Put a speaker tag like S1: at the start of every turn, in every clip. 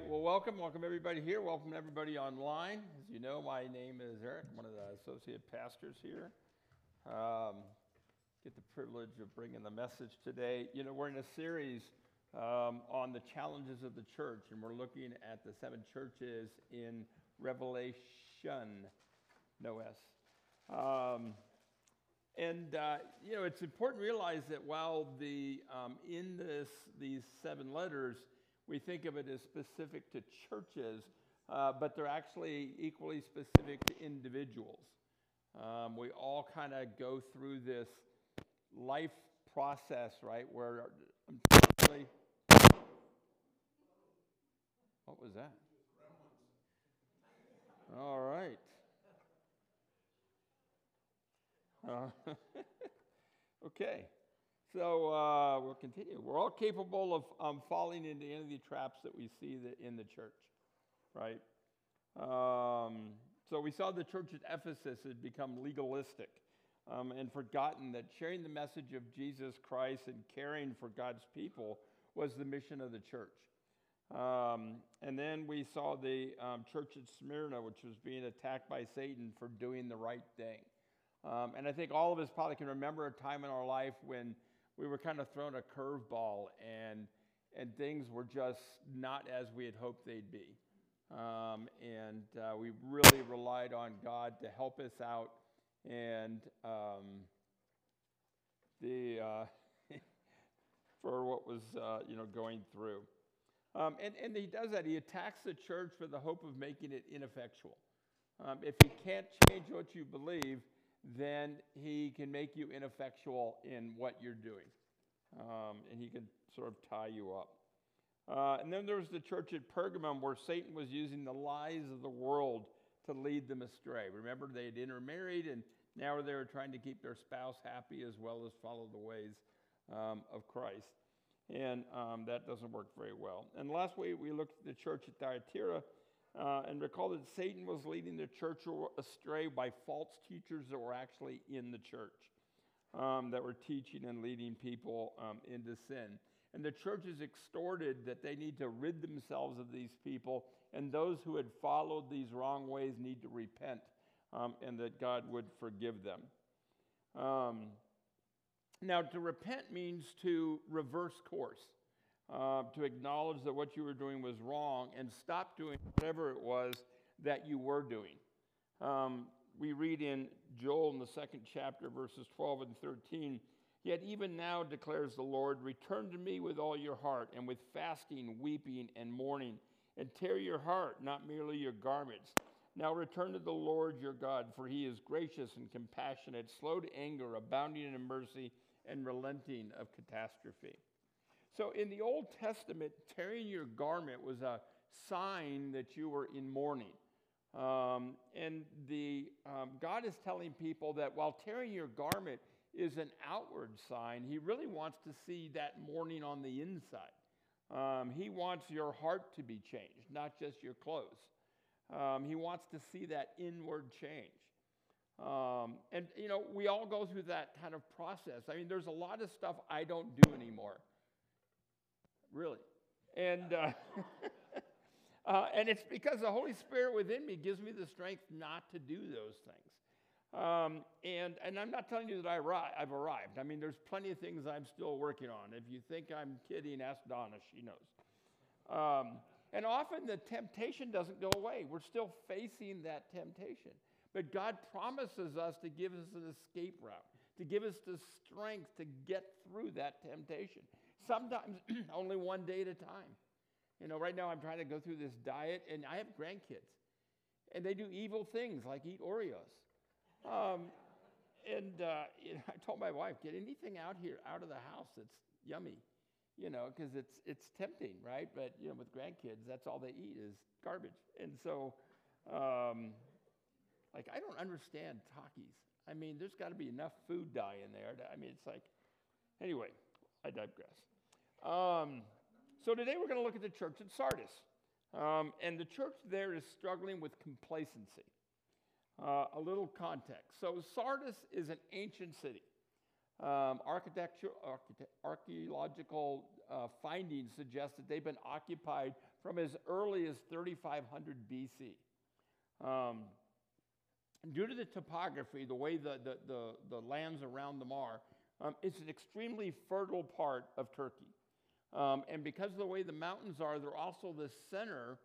S1: right. Well, welcome. Welcome everybody here. Welcome everybody online. As you know, my name is Eric. One of the associate pastors here. Um, get the privilege of bringing the message today. You know, we're in a series um, on the challenges of the church, and we're looking at the seven churches in Revelation, no S. Um, and uh, you know, it's important to realize that while the um, in this these seven letters we think of it as specific to churches, uh, but they're actually equally specific to individuals. Um, we all kind of go through this life process, right? Where unfortunately, what was that? All right. Uh, okay. So uh, we'll continue. We're all capable of um, falling into any of the traps that we see in the church, right? Um, so we saw the church at Ephesus had become legalistic um, and forgotten that sharing the message of Jesus Christ and caring for God's people was the mission of the church. Um, and then we saw the um, church at Smyrna, which was being attacked by Satan for doing the right thing. Um, and I think all of us probably can remember a time in our life when we were kind of thrown a curveball and and things were just not as we had hoped they'd be. Um, and uh, we really relied on God to help us out and um, the uh, for what was uh, you know going through. Um, and, and he does that. He attacks the church for the hope of making it ineffectual. Um, if you can't change what you believe, then he can make you ineffectual in what you're doing. Um, and he can sort of tie you up. Uh, and then there was the church at Pergamum where Satan was using the lies of the world to lead them astray. Remember, they had intermarried and now they were trying to keep their spouse happy as well as follow the ways um, of Christ. And um, that doesn't work very well. And last week we looked at the church at Thyatira uh, and recall that Satan was leading the church astray by false teachers that were actually in the church, um, that were teaching and leading people um, into sin. And the church is extorted that they need to rid themselves of these people, and those who had followed these wrong ways need to repent, um, and that God would forgive them. Um, now, to repent means to reverse course uh, to acknowledge that what you were doing was wrong and stop doing whatever it was that you were doing. Um, we read in Joel in the second chapter, verses 12 and 13. Yet even now declares the Lord, return to me with all your heart, and with fasting, weeping, and mourning, and tear your heart, not merely your garments. Now return to the Lord your God, for he is gracious and compassionate, slow to anger, abounding in mercy, and relenting of catastrophe. So in the Old Testament, tearing your garment was a sign that you were in mourning. Um, and the, um, God is telling people that while tearing your garment is an outward sign, He really wants to see that mourning on the inside. Um, he wants your heart to be changed, not just your clothes. Um, he wants to see that inward change. Um, and, you know, we all go through that kind of process. I mean, there's a lot of stuff I don't do anymore really. And, uh, uh, and it's because the Holy Spirit within me gives me the strength not to do those things. Um, and, and I'm not telling you that I arri- I've arrived. I mean, there's plenty of things I'm still working on. If you think I'm kidding, ask Donna, she knows. Um, and often the temptation doesn't go away. We're still facing that temptation. But God promises us to give us an escape route, to give us the strength to get through that temptation sometimes only one day at a time. You know, right now I'm trying to go through this diet, and I have grandkids, and they do evil things like eat Oreos. Um, and uh, you know, I told my wife, get anything out here, out of the house that's yummy, you know, because it's it's tempting, right? But you know, with grandkids, that's all they eat is garbage. And so, um, like, I don't understand Takis. I mean, there's got to be enough food dye in there. To, I mean, it's like, anyway, I digress. Um, so today we're going to look at the church at Sardis. Um, and the church there is struggling with complacency. Uh, a little context. So, Sardis is an ancient city. Um, archaeological uh, findings suggest that they've been occupied from as early as 3500 BC. Um, due to the topography, the way the, the, the, the lands around them are, um, it's an extremely fertile part of Turkey. Um, and because of the way the mountains are, they're also the center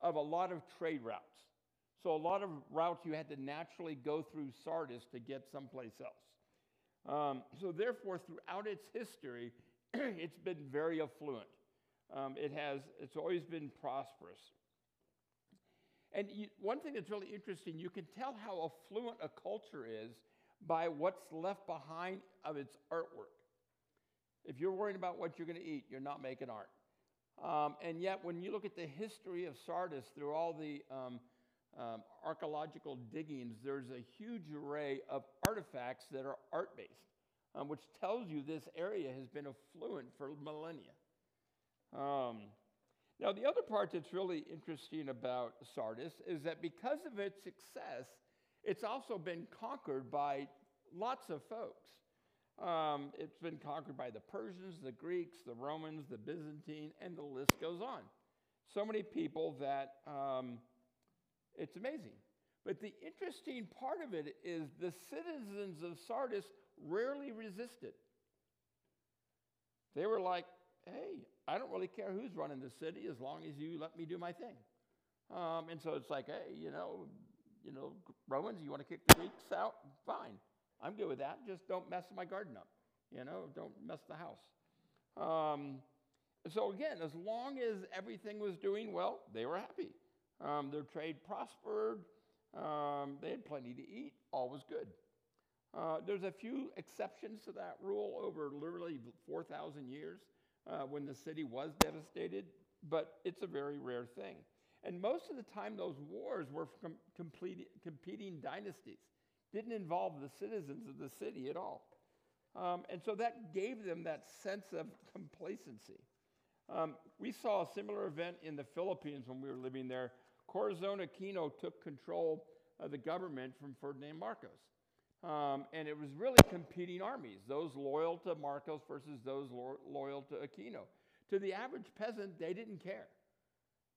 S1: of a lot of trade routes. So, a lot of routes you had to naturally go through Sardis to get someplace else. Um, so, therefore, throughout its history, it's been very affluent. Um, it has, it's always been prosperous. And you, one thing that's really interesting, you can tell how affluent a culture is by what's left behind of its artwork. If you're worrying about what you're going to eat, you're not making art. Um, and yet, when you look at the history of Sardis through all the um, um, archaeological diggings, there's a huge array of artifacts that are art based, um, which tells you this area has been affluent for millennia. Um, now, the other part that's really interesting about Sardis is that because of its success, it's also been conquered by lots of folks. Um, it's been conquered by the Persians, the Greeks, the Romans, the Byzantine, and the list goes on. So many people that um, it's amazing. But the interesting part of it is the citizens of Sardis rarely resisted. They were like, hey, I don't really care who's running the city as long as you let me do my thing. Um, and so it's like, hey, you know, you know, Romans, you want to kick the Greeks out? Fine. I'm good with that. Just don't mess my garden up. You know, don't mess the house. Um, so again, as long as everything was doing well, they were happy. Um, their trade prospered. Um, they had plenty to eat. All was good. Uh, there's a few exceptions to that rule over literally 4,000 years uh, when the city was devastated, but it's a very rare thing. And most of the time, those wars were com- competing dynasties, didn't involve the citizens of the city at all. Um, and so that gave them that sense of complacency. Um, we saw a similar event in the Philippines when we were living there. Corazon Aquino took control of the government from Ferdinand Marcos. Um, and it was really competing armies, those loyal to Marcos versus those lo- loyal to Aquino. To the average peasant, they didn't care.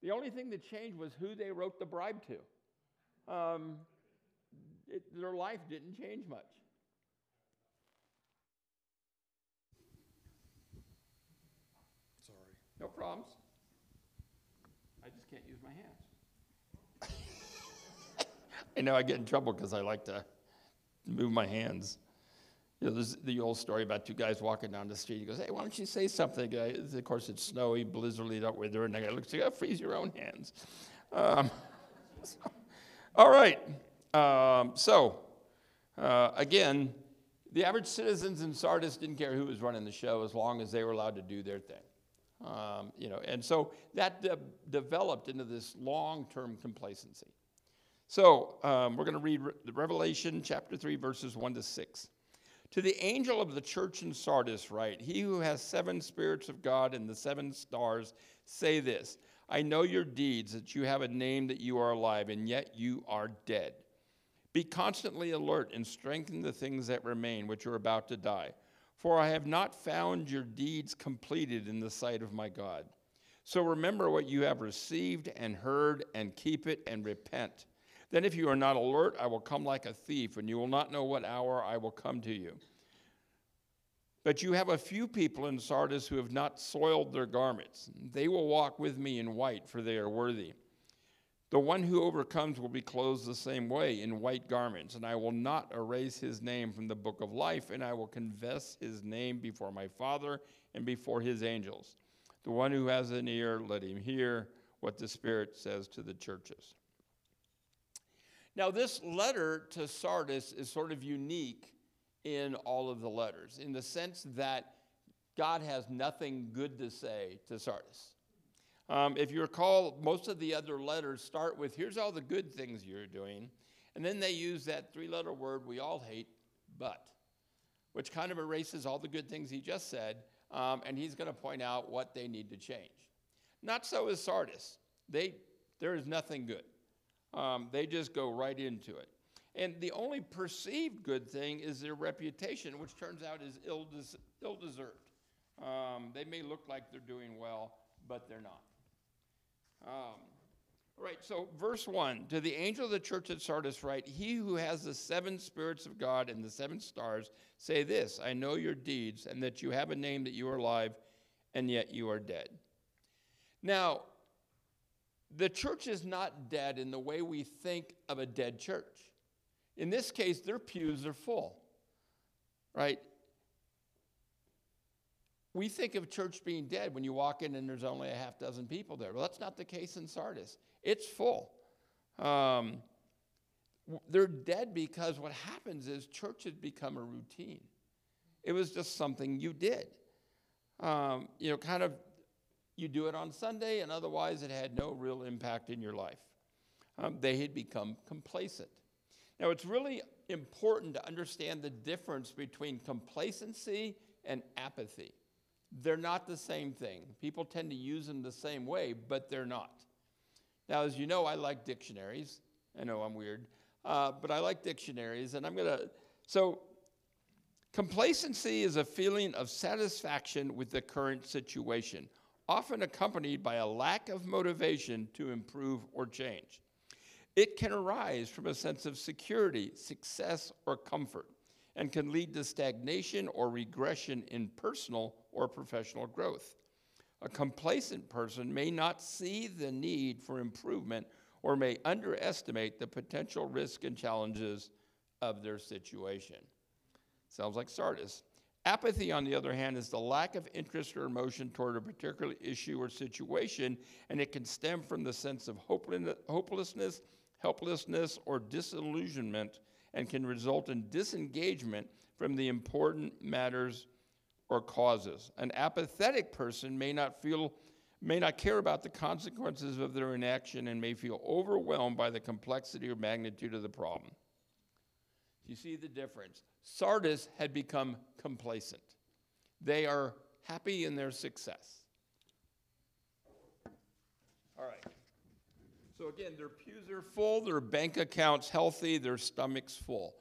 S1: The only thing that changed was who they wrote the bribe to. Um, it, their life didn't change much.
S2: Sorry.
S1: No problems. I just can't use my hands. I know I get in trouble because I like to move my hands. You know, there's the old story about two guys walking down the street. He goes, "Hey, why don't you say something?" of course, it's snowy, blizzardly out weather, and the guy looks, "You got freeze your own hands." Um, so, all right. Um, so, uh, again, the average citizens in Sardis didn't care who was running the show as long as they were allowed to do their thing. Um, you know, and so that de- developed into this long-term complacency. So um, we're going to read Re- Revelation chapter 3, verses 1 to 6. To the angel of the church in Sardis, write He who has seven spirits of God and the seven stars, say this I know your deeds, that you have a name that you are alive, and yet you are dead. Be constantly alert and strengthen the things that remain, which are about to die. For I have not found your deeds completed in the sight of my God. So remember what you have received and heard, and keep it and repent. Then, if you are not alert, I will come like a thief, and you will not know what hour I will come to you. But you have a few people in Sardis who have not soiled their garments. They will walk with me in white, for they are worthy. The one who overcomes will be clothed the same way in white garments, and I will not erase his name from the book of life, and I will confess his name before my Father and before his angels. The one who has an ear, let him hear what the Spirit says to the churches. Now, this letter to Sardis is sort of unique in all of the letters in the sense that God has nothing good to say to Sardis. Um, if you recall, most of the other letters start with, here's all the good things you're doing. And then they use that three letter word we all hate, but, which kind of erases all the good things he just said. Um, and he's going to point out what they need to change. Not so is Sardis. They, there is nothing good. Um, they just go right into it. And the only perceived good thing is their reputation, which turns out is ill, des- ill deserved. Um, they may look like they're doing well, but they're not. Um, all right, so verse 1 To the angel of the church at Sardis, write, He who has the seven spirits of God and the seven stars, say this I know your deeds, and that you have a name that you are alive, and yet you are dead. Now, the church is not dead in the way we think of a dead church. In this case, their pews are full, right? We think of church being dead when you walk in and there's only a half dozen people there. Well, that's not the case in Sardis. It's full. Um, they're dead because what happens is church has become a routine. It was just something you did. Um, you know, kind of, you do it on Sunday, and otherwise it had no real impact in your life. Um, they had become complacent. Now, it's really important to understand the difference between complacency and apathy. They're not the same thing. People tend to use them the same way, but they're not. Now, as you know, I like dictionaries. I know I'm weird, uh, but I like dictionaries, and I'm going to. So, complacency is a feeling of satisfaction with the current situation, often accompanied by a lack of motivation to improve or change. It can arise from a sense of security, success, or comfort, and can lead to stagnation or regression in personal or professional growth. A complacent person may not see the need for improvement or may underestimate the potential risk and challenges of their situation. Sounds like Sardis. Apathy, on the other hand, is the lack of interest or emotion toward a particular issue or situation, and it can stem from the sense of hopelessness helplessness, or disillusionment and can result in disengagement from the important matters or causes. An apathetic person may not feel may not care about the consequences of their inaction and may feel overwhelmed by the complexity or magnitude of the problem. You see the difference. Sardis had become complacent. They are happy in their success. All right. So again, their pews are full, their bank accounts healthy, their stomachs full.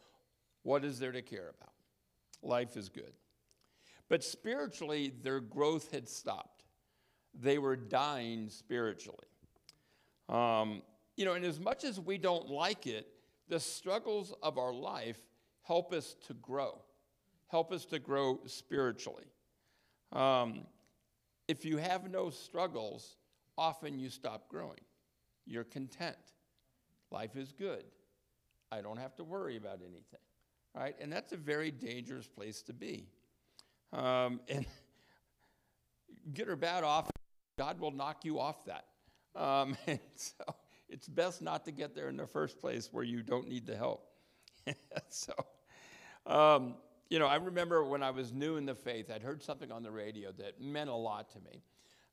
S1: What is there to care about? Life is good. But spiritually, their growth had stopped. They were dying spiritually. Um, you know, and as much as we don't like it, the struggles of our life help us to grow, help us to grow spiritually. Um, if you have no struggles, often you stop growing. You're content. Life is good. I don't have to worry about anything, right? And that's a very dangerous place to be. Um, and good or bad, off, God will knock you off that. Um, and so it's best not to get there in the first place where you don't need the help. so, um, you know, I remember when I was new in the faith, I'd heard something on the radio that meant a lot to me.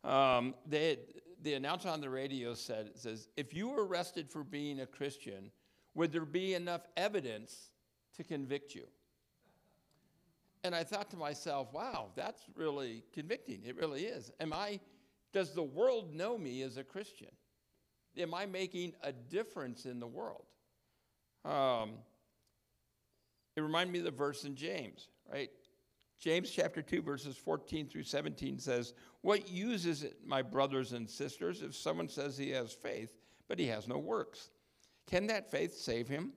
S1: Um, they the announcer on the radio said, says, if you were arrested for being a Christian, would there be enough evidence to convict you? And I thought to myself, wow, that's really convicting. It really is. Am I, does the world know me as a Christian? Am I making a difference in the world? Um, it reminded me of the verse in James, right? James chapter 2, verses 14 through 17 says, What use is it, my brothers and sisters, if someone says he has faith, but he has no works? Can that faith save him?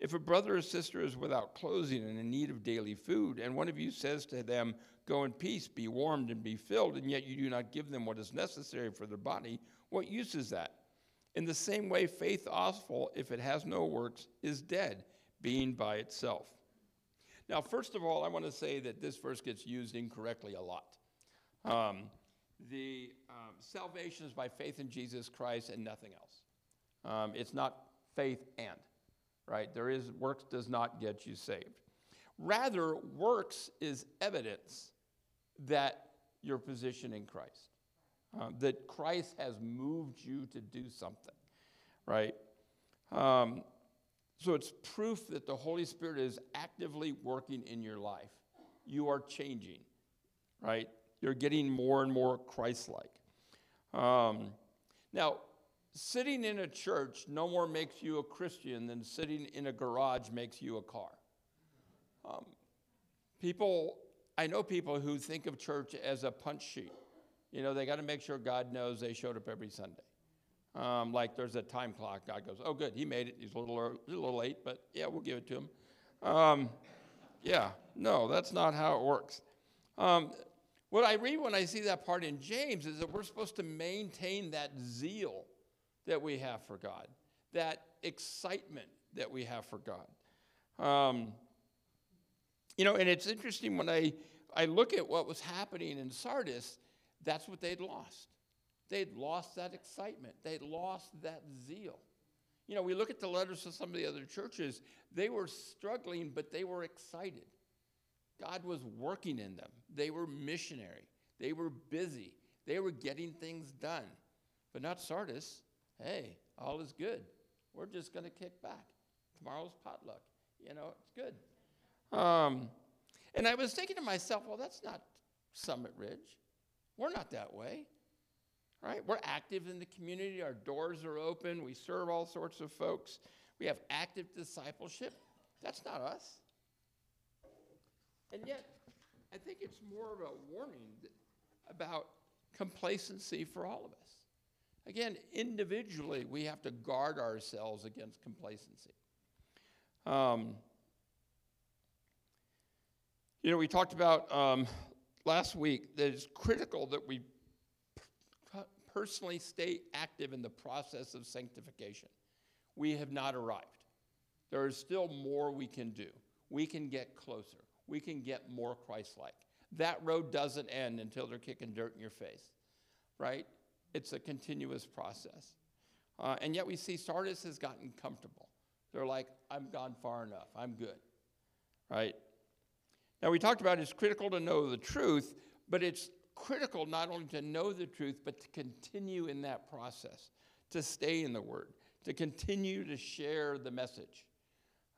S1: If a brother or sister is without clothing and in need of daily food, and one of you says to them, Go in peace, be warmed, and be filled, and yet you do not give them what is necessary for their body, what use is that? In the same way, faith also, if it has no works, is dead, being by itself. Now, first of all, I want to say that this verse gets used incorrectly a lot. Um, the um, salvation is by faith in Jesus Christ and nothing else. Um, it's not faith and, right? There is works does not get you saved. Rather, works is evidence that your position in Christ, uh, that Christ has moved you to do something, right? So it's proof that the Holy Spirit is actively working in your life. You are changing, right? You're getting more and more Christ like. Um, now, sitting in a church no more makes you a Christian than sitting in a garage makes you a car. Um, people, I know people who think of church as a punch sheet. You know, they got to make sure God knows they showed up every Sunday. Um, like there's a time clock. God goes, oh, good, he made it. He's a little, early, a little late, but yeah, we'll give it to him. Um, yeah, no, that's not how it works. Um, what I read when I see that part in James is that we're supposed to maintain that zeal that we have for God, that excitement that we have for God. Um, you know, and it's interesting when I, I look at what was happening in Sardis, that's what they'd lost. They'd lost that excitement, they'd lost that zeal. You know, we look at the letters of some of the other churches, they were struggling, but they were excited. God was working in them. They were missionary. They were busy. They were getting things done. But not Sardis. Hey, all is good. We're just going to kick back. Tomorrow's potluck. You know, it's good. Um, and I was thinking to myself, well, that's not Summit Ridge. We're not that way. Right? We're active in the community. Our doors are open. We serve all sorts of folks. We have active discipleship. That's not us. And yet, I think it's more of a warning about complacency for all of us. Again, individually, we have to guard ourselves against complacency. Um, you know, we talked about um, last week that it's critical that we personally stay active in the process of sanctification. We have not arrived. There is still more we can do. We can get closer we can get more Christ like. That road doesn't end until they're kicking dirt in your face, right? It's a continuous process. Uh, and yet we see Sardis has gotten comfortable. They're like, I'm gone far enough, I'm good, right? Now, we talked about it's critical to know the truth, but it's critical not only to know the truth, but to continue in that process, to stay in the Word, to continue to share the message.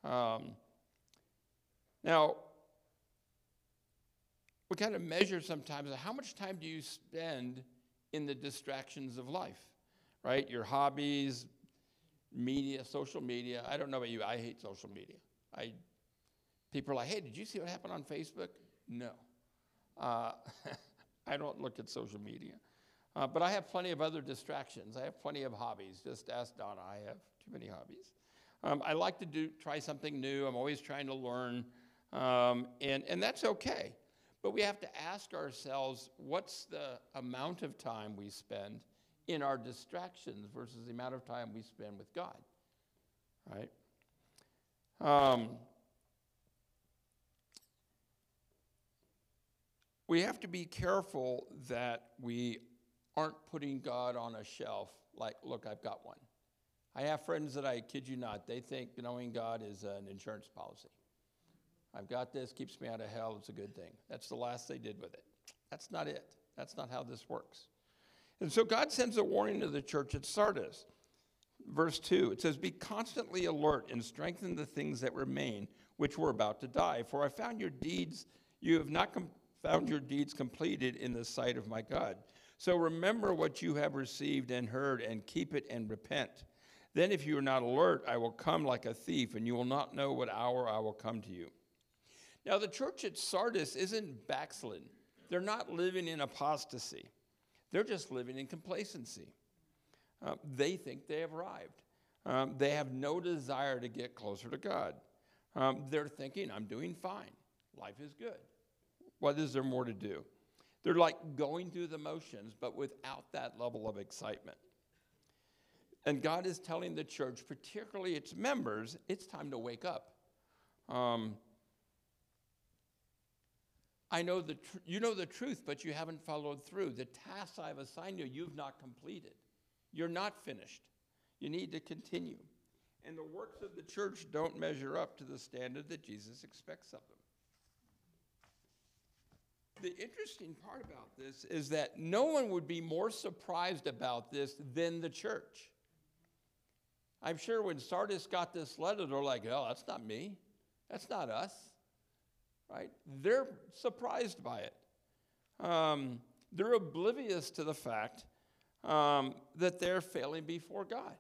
S1: Um, now, we kind of measure sometimes how much time do you spend in the distractions of life, right? Your hobbies, media, social media. I don't know about you, I hate social media. I, people are like, hey, did you see what happened on Facebook? No. Uh, I don't look at social media. Uh, but I have plenty of other distractions. I have plenty of hobbies. Just ask Donna. I have too many hobbies. Um, I like to do try something new. I'm always trying to learn, um, and and that's okay. But we have to ask ourselves what's the amount of time we spend in our distractions versus the amount of time we spend with God, right? Um, we have to be careful that we aren't putting God on a shelf like, look, I've got one. I have friends that I kid you not, they think knowing God is an insurance policy. I've got this, keeps me out of hell, it's a good thing. That's the last they did with it. That's not it. That's not how this works. And so God sends a warning to the church at Sardis. Verse 2, it says, Be constantly alert and strengthen the things that remain, which were about to die. For I found your deeds, you have not com- found your deeds completed in the sight of my God. So remember what you have received and heard, and keep it and repent. Then, if you are not alert, I will come like a thief, and you will not know what hour I will come to you. Now, the church at Sardis isn't backslidden. They're not living in apostasy. They're just living in complacency. Uh, they think they have arrived. Um, they have no desire to get closer to God. Um, they're thinking, I'm doing fine. Life is good. What is there more to do? They're like going through the motions, but without that level of excitement. And God is telling the church, particularly its members, it's time to wake up. Um, I know the tr- you know the truth, but you haven't followed through. The tasks I've assigned you, you've not completed. You're not finished. You need to continue. And the works of the church don't measure up to the standard that Jesus expects of them. The interesting part about this is that no one would be more surprised about this than the church. I'm sure when Sardis got this letter, they're like, oh, that's not me. That's not us right? They're surprised by it. Um, they're oblivious to the fact um, that they're failing before God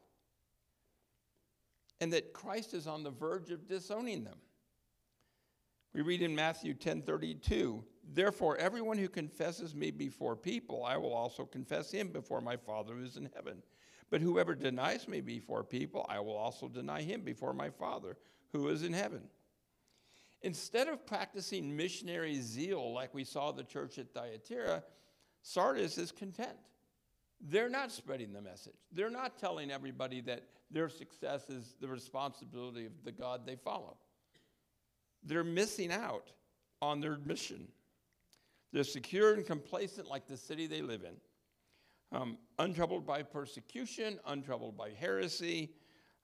S1: and that Christ is on the verge of disowning them. We read in Matthew 10:32, "Therefore everyone who confesses me before people, I will also confess him before my Father who is in heaven. But whoever denies me before people, I will also deny him before my Father who is in heaven." Instead of practicing missionary zeal like we saw the church at Thyatira, Sardis is content. They're not spreading the message. They're not telling everybody that their success is the responsibility of the God they follow. They're missing out on their mission. They're secure and complacent like the city they live in, um, untroubled by persecution, untroubled by heresy,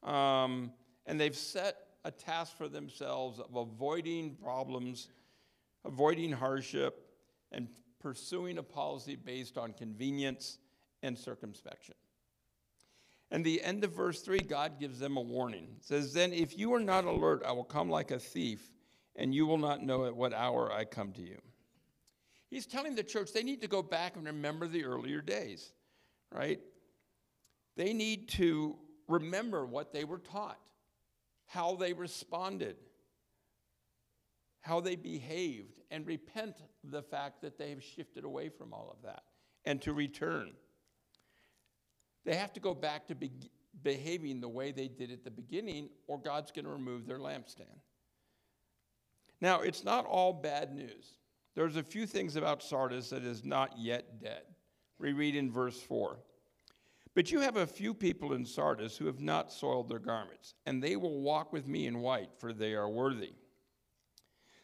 S1: um, and they've set a task for themselves of avoiding problems, avoiding hardship, and pursuing a policy based on convenience and circumspection. And the end of verse 3, God gives them a warning. It says, Then if you are not alert, I will come like a thief, and you will not know at what hour I come to you. He's telling the church they need to go back and remember the earlier days, right? They need to remember what they were taught, how they responded, how they behaved, and repent the fact that they have shifted away from all of that and to return. They have to go back to be- behaving the way they did at the beginning, or God's going to remove their lampstand. Now, it's not all bad news. There's a few things about Sardis that is not yet dead. We read in verse 4. But you have a few people in Sardis who have not soiled their garments, and they will walk with me in white, for they are worthy.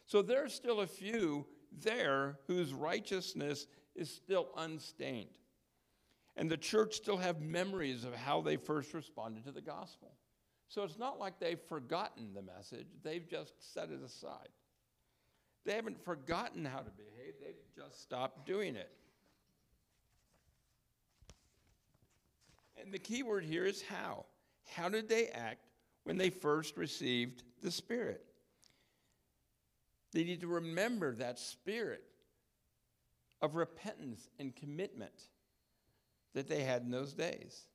S1: So there's still a few there whose righteousness is still unstained. And the church still have memories of how they first responded to the gospel. So it's not like they've forgotten the message, they've just set it aside. They haven't forgotten how to behave, they've just stopped doing it. And the key word here is how. How did they act when they first received the Spirit? They need to remember that spirit of repentance and commitment that they had in those days.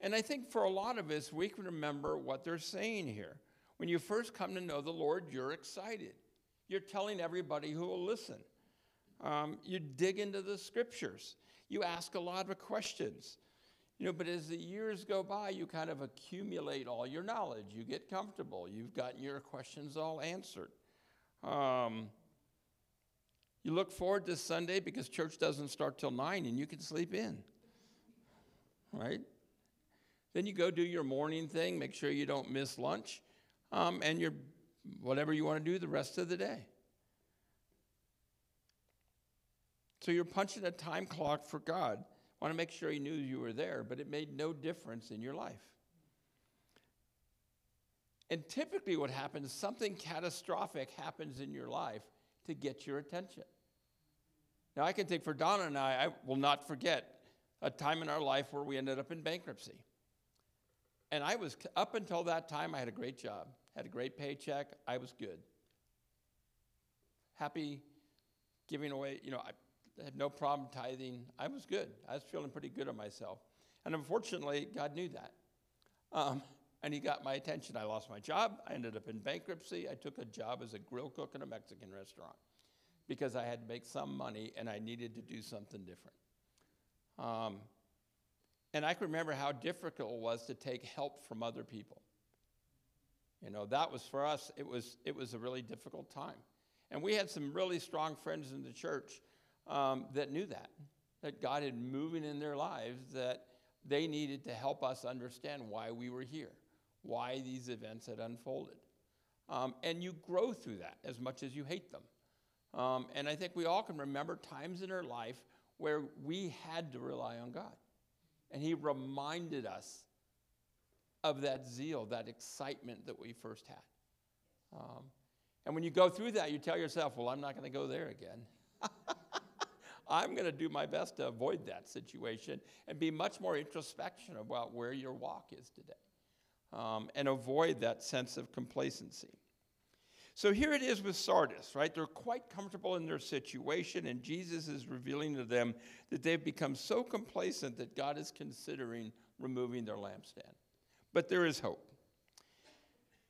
S1: And I think for a lot of us, we can remember what they're saying here. When you first come to know the Lord, you're excited. You're telling everybody who will listen. Um, you dig into the scriptures. You ask a lot of questions. You know, but as the years go by, you kind of accumulate all your knowledge. You get comfortable. You've gotten your questions all answered. Um, you look forward to Sunday because church doesn't start till 9 and you can sleep in right? Then you go do your morning thing, make sure you don't miss lunch, um, and your whatever you want to do the rest of the day. So you're punching a time clock for God. I Want to make sure He knew you were there, but it made no difference in your life. And typically, what happens, something catastrophic happens in your life to get your attention. Now, I can think for Donna and I, I will not forget a time in our life where we ended up in bankruptcy. And I was, up until that time, I had a great job, had a great paycheck, I was good. Happy giving away, you know, I had no problem tithing, I was good. I was feeling pretty good on myself. And unfortunately, God knew that. Um, and He got my attention. I lost my job, I ended up in bankruptcy. I took a job as a grill cook in a Mexican restaurant because I had to make some money and I needed to do something different. Um, and I can remember how difficult it was to take help from other people. You know, that was for us, it was, it was a really difficult time. And we had some really strong friends in the church um, that knew that, that God had moving in their lives, that they needed to help us understand why we were here, why these events had unfolded. Um, and you grow through that as much as you hate them. Um, and I think we all can remember times in our life where we had to rely on God. And He reminded us of that zeal, that excitement that we first had. Um, and when you go through that, you tell yourself, well, I'm not going to go there again. I'm going to do my best to avoid that situation and be much more introspection about where your walk is today um, and avoid that sense of complacency. So here it is with Sardis, right? They're quite comfortable in their situation, and Jesus is revealing to them that they've become so complacent that God is considering removing their lampstand. But there is hope.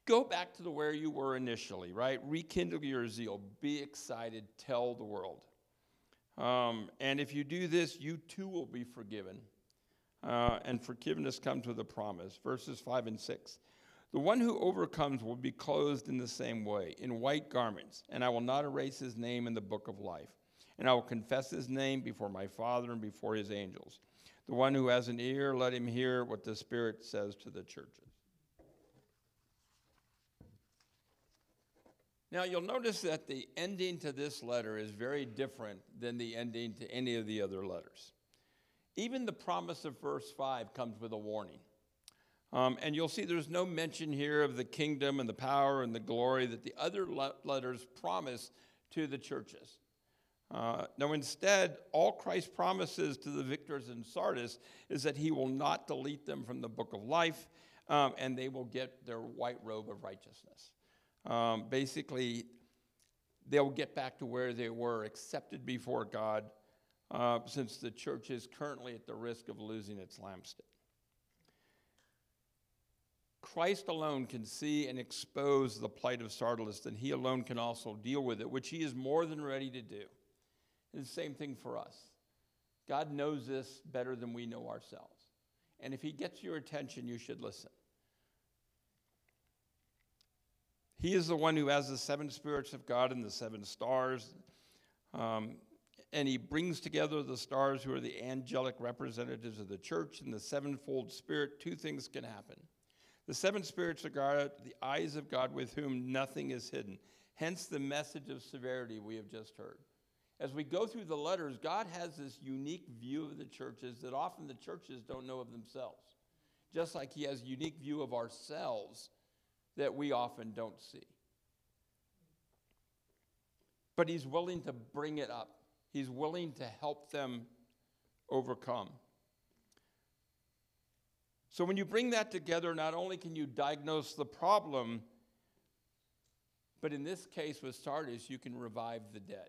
S1: Go back to the where you were initially, right? Rekindle your zeal. Be excited. Tell the world. Um, and if you do this, you too will be forgiven. Uh, and forgiveness comes with a promise. Verses 5 and 6. The one who overcomes will be clothed in the same way, in white garments, and I will not erase his name in the book of life. And I will confess his name before my Father and before his angels. The one who has an ear, let him hear what the Spirit says to the churches. Now, you'll notice that the ending to this letter is very different than the ending to any of the other letters. Even the promise of verse 5 comes with a warning. Um, and you'll see there's no mention here of the kingdom and the power and the glory that the other le- letters promise to the churches. Uh, now, instead, all Christ promises to the victors in Sardis is that he will not delete them from the book of life um, and they will get their white robe of righteousness. Um, basically, they'll get back to where they were, accepted before God, uh, since the church is currently at the risk of losing its lampstand. Christ alone can see and expose the plight of Sardis, and he alone can also deal with it, which he is more than ready to do. It's the same thing for us. God knows this better than we know ourselves. And if he gets your attention, you should listen. He is the one who has the seven spirits of God and the seven stars. Um, and he brings together the stars who are the angelic representatives of the church and the sevenfold spirit. Two things can happen. The seven spirits of God, the eyes of God with whom nothing is hidden. Hence the message of severity we have just heard. As we go through the letters, God has this unique view of the churches that often the churches don't know of themselves. Just like he has a unique view of ourselves that we often don't see. But he's willing to bring it up, he's willing to help them overcome. So when you bring that together, not only can you diagnose the problem, but in this case with Sardis, you can revive the dead.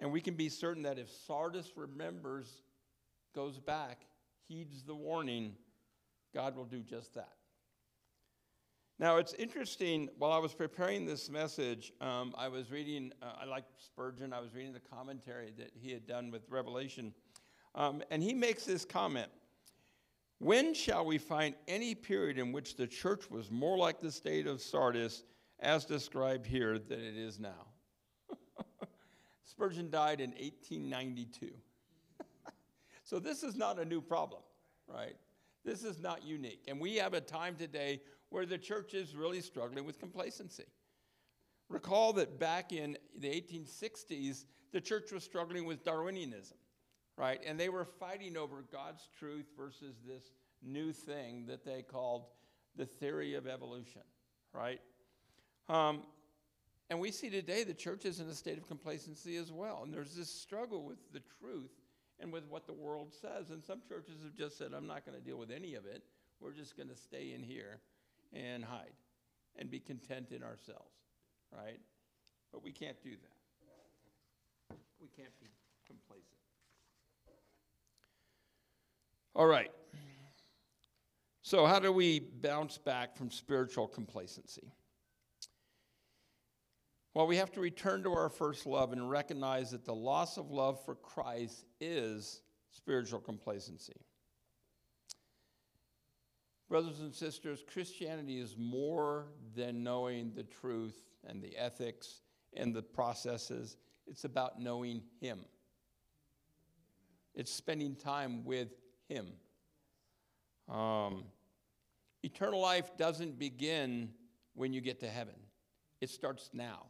S1: And we can be certain that if Sardis remembers, goes back, heeds the warning, God will do just that. Now, it's interesting, while I was preparing this message, um, I was reading, uh, I like Spurgeon, I was reading the commentary that he had done with Revelation. Um, and he makes this comment When shall we find any period in which the church was more like the state of Sardis, as described here, than it is now? Spurgeon died in 1892. so this is not a new problem, right? This is not unique. And we have a time today where the church is really struggling with complacency. Recall that back in the 1860s, the church was struggling with Darwinianism, right? And they were fighting over God's truth versus this new thing that they called the theory of evolution, right? Um, and we see today the church is in a state of complacency as well. And there's this struggle with the truth and with what the world says. And some churches have just said, I'm not going to deal with any of it. We're just going to stay in here and hide and be content in ourselves, right? But we can't do that. We can't be complacent. All right. So, how do we bounce back from spiritual complacency? Well, we have to return to our first love and recognize that the loss of love for Christ is spiritual complacency. Brothers and sisters, Christianity is more than knowing the truth and the ethics and the processes. It's about knowing Him. It's spending time with Him. Um, eternal life doesn't begin when you get to heaven, it starts now.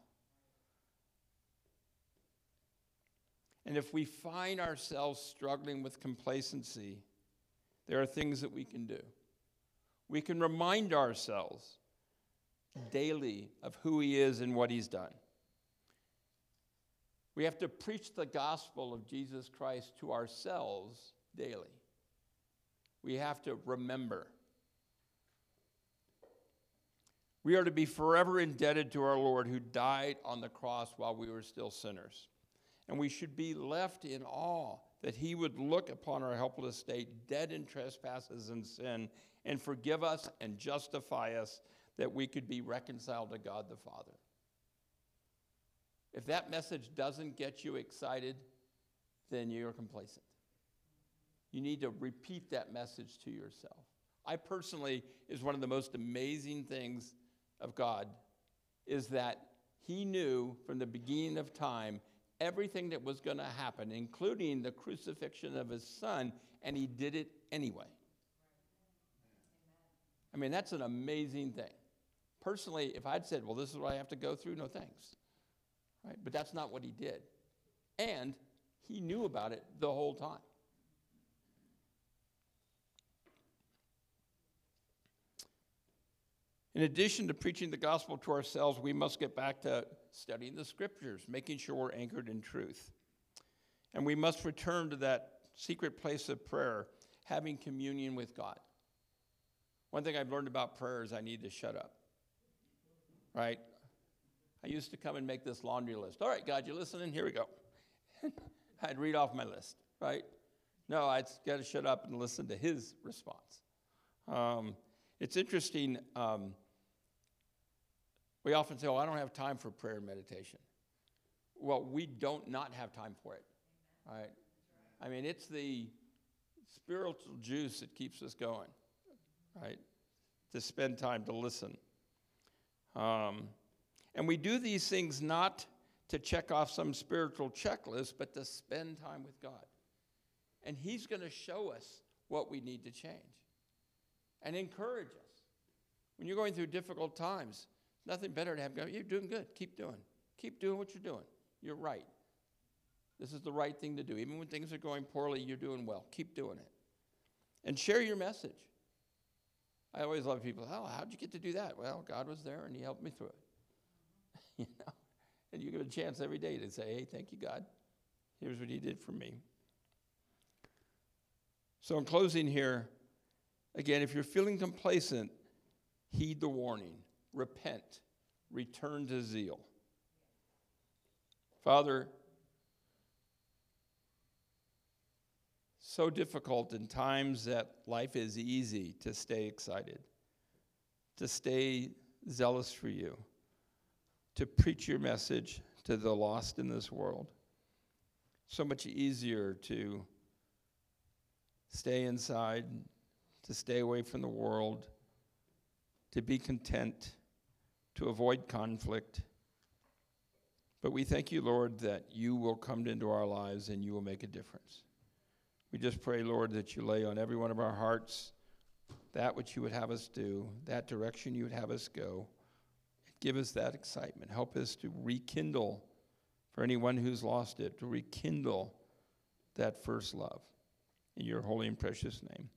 S1: And if we find ourselves struggling with complacency, there are things that we can do we can remind ourselves daily of who He is and what He's done. We have to preach the gospel of Jesus Christ to ourselves daily. We have to remember. We are to be forever indebted to our Lord who died on the cross while we were still sinners. And we should be left in awe that he would look upon our helpless state, dead in trespasses and sin, and forgive us and justify us that we could be reconciled to God the Father. If that message doesn't get you excited, then you're complacent. You need to repeat that message to yourself. I personally is one of the most amazing things of God is that he knew from the beginning of time everything that was going to happen, including the crucifixion of his son, and he did it anyway. I mean, that's an amazing thing. Personally, if I'd said, well, this is what I have to go through, no thanks. Right? But that's not what he did. And he knew about it the whole time. In addition to preaching the gospel to ourselves, we must get back to studying the scriptures, making sure we're anchored in truth. And we must return to that secret place of prayer, having communion with God. One thing I've learned about prayer is I need to shut up. Right? I used to come and make this laundry list. All right, God, you listening? Here we go. I'd read off my list, right? No, I'd got to shut up and listen to his response. Um, it's interesting. Um, we often say, oh, I don't have time for prayer and meditation. Well, we don't not have time for it, right? I mean, it's the spiritual juice that keeps us going, right? To spend time to listen. Um, and we do these things not to check off some spiritual checklist, but to spend time with God. And He's going to show us what we need to change and encourage us. When you're going through difficult times, nothing better to have go, you're doing good. Keep doing. Keep doing what you're doing. You're right. This is the right thing to do. Even when things are going poorly, you're doing well. Keep doing it. And share your message. I always love people, oh, how'd you get to do that? Well, God was there and He helped me through it. you know? And you get a chance every day to say, hey, thank you, God. Here's what He did for me. So, in closing here, again, if you're feeling complacent, heed the warning, repent, return to zeal. Father, so difficult in times that life is easy to stay excited, to stay zealous for you, to preach your message to the lost in this world. So much easier to stay inside, to stay away from the world, to be content, to avoid conflict. But we thank you, Lord, that you will come into our lives and you will make a difference. We just pray, Lord, that you lay on every one of our hearts that which you would have us do, that direction you would have us go. Give us that excitement. Help us to rekindle, for anyone who's lost it, to rekindle that first love. In your holy and precious name.